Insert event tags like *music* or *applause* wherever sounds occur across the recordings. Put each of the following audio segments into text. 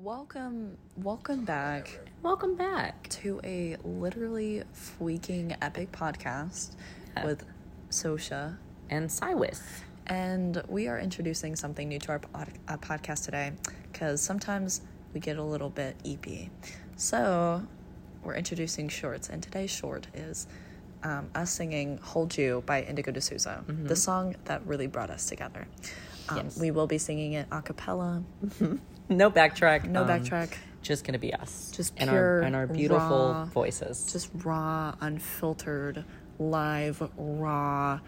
Welcome, welcome back Welcome back. to a literally freaking epic podcast Yeah. with Sosha. And Cywith. And we are introducing something new to our pod- uh, podcast today because sometimes we get a little bit EP. So we're introducing shorts, and today's short is um, us singing Hold You by Indigo De Souza, the song that really brought us together. Um, Yes. We will be singing it a cappella, No backtrack. no um, backtrack. Just gonna be us. Just and pure, our and our beautiful raw, voices. just raw, unfiltered, live, raw,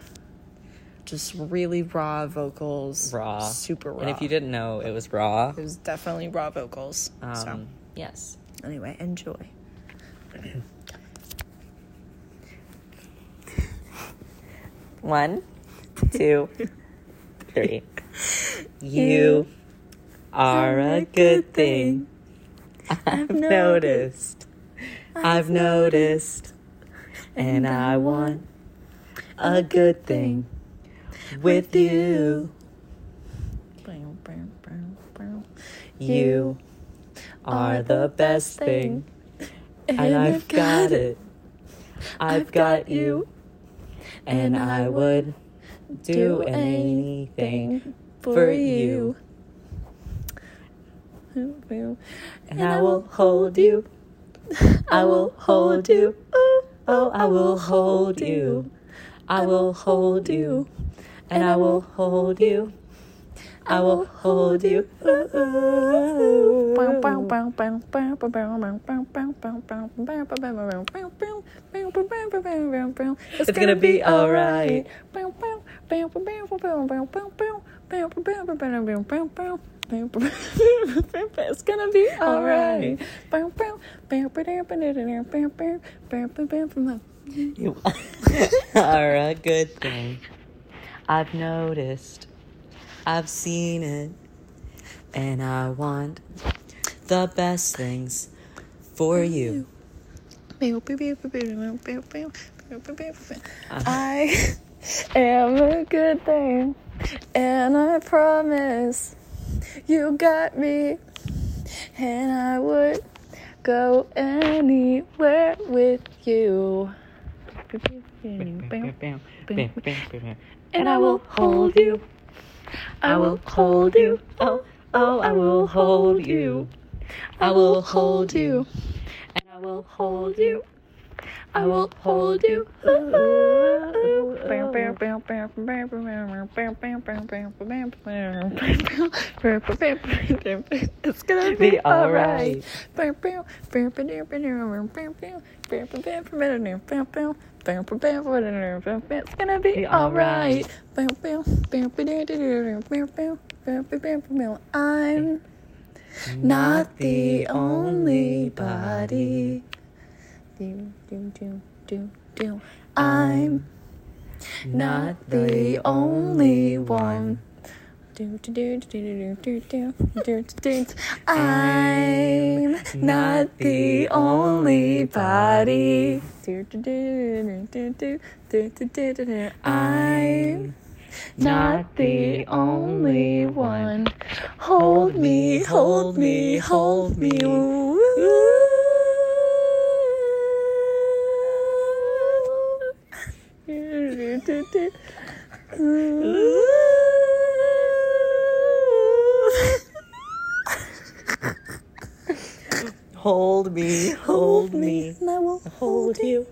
just really raw vocals. raw. Super raw. And if you didn't know, it was raw. it was definitely raw vocals. Um, so, yes. anyway, enjoy. One, two, three. *laughs* You are a good thing. I've noticed. I've noticed. And I want a good thing with you. You are the best thing. And I've got it. I've got you. And I would do anything for you. And I will hold you. I will hold you. Oh, I will oh, hold you. I will hold you. And I will hold you. I will hold you. It's gonna be alright. It's gonna be alright. You are a good thing. I've noticed. I've seen it. And I want the best things for you. I am a good thing, and I promise you got me, and I would go anywhere with you. And I will hold you. I will hold you. Oh, oh, I will hold you. I will hold you. And I will hold you. I will hold you. It's gonna be Be alright. alright. It's gonna be Be alright. I'm not the only body. Do, do, do, do, do. I'm not the only one. Do, do, do, do, do, do, do, do, do, do. I'm not the only body. Do, do, do, do, do, do, do, do, do, do. I'm not the only one. Hold me, hold me, hold me. Hold me, hold me, hold me, and I will hold you.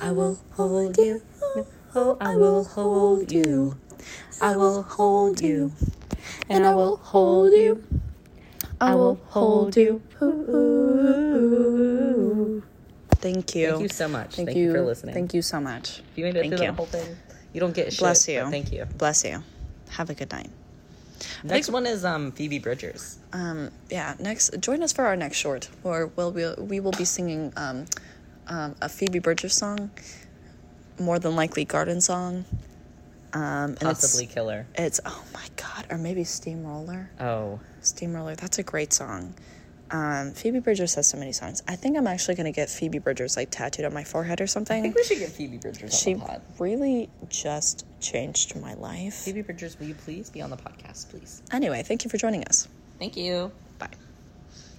I will hold you. Oh, I will hold you. I will hold you. And I will hold you. I will hold you. Thank you. Thank you so much. Thank, Thank, you. you. for listening. Thank you so much. If you made it Thank through you. the whole thing, you don't get shit. Bless you. Thank you. Bless you. Have a good night. Next one is um Phoebe Bridgers. Um, yeah, next, join us for our next short, where we'll, we'll, we will be singing um, um, a Phoebe Bridgers song, more than likely Garden song. Um, and Possibly it's, Killer. it's, oh my God, or maybe Steamroller. Oh. Steamroller, that's a great song. Um, Phoebe Bridgers has so many songs. I think I'm actually going to get Phoebe Bridgers like tattooed on my forehead or something. I think we should get Phoebe Bridgers She on the pod. really just changed my life. Phoebe Bridgers, will you please be on the podcast, please? Anyway, thank you for joining us. Thank you.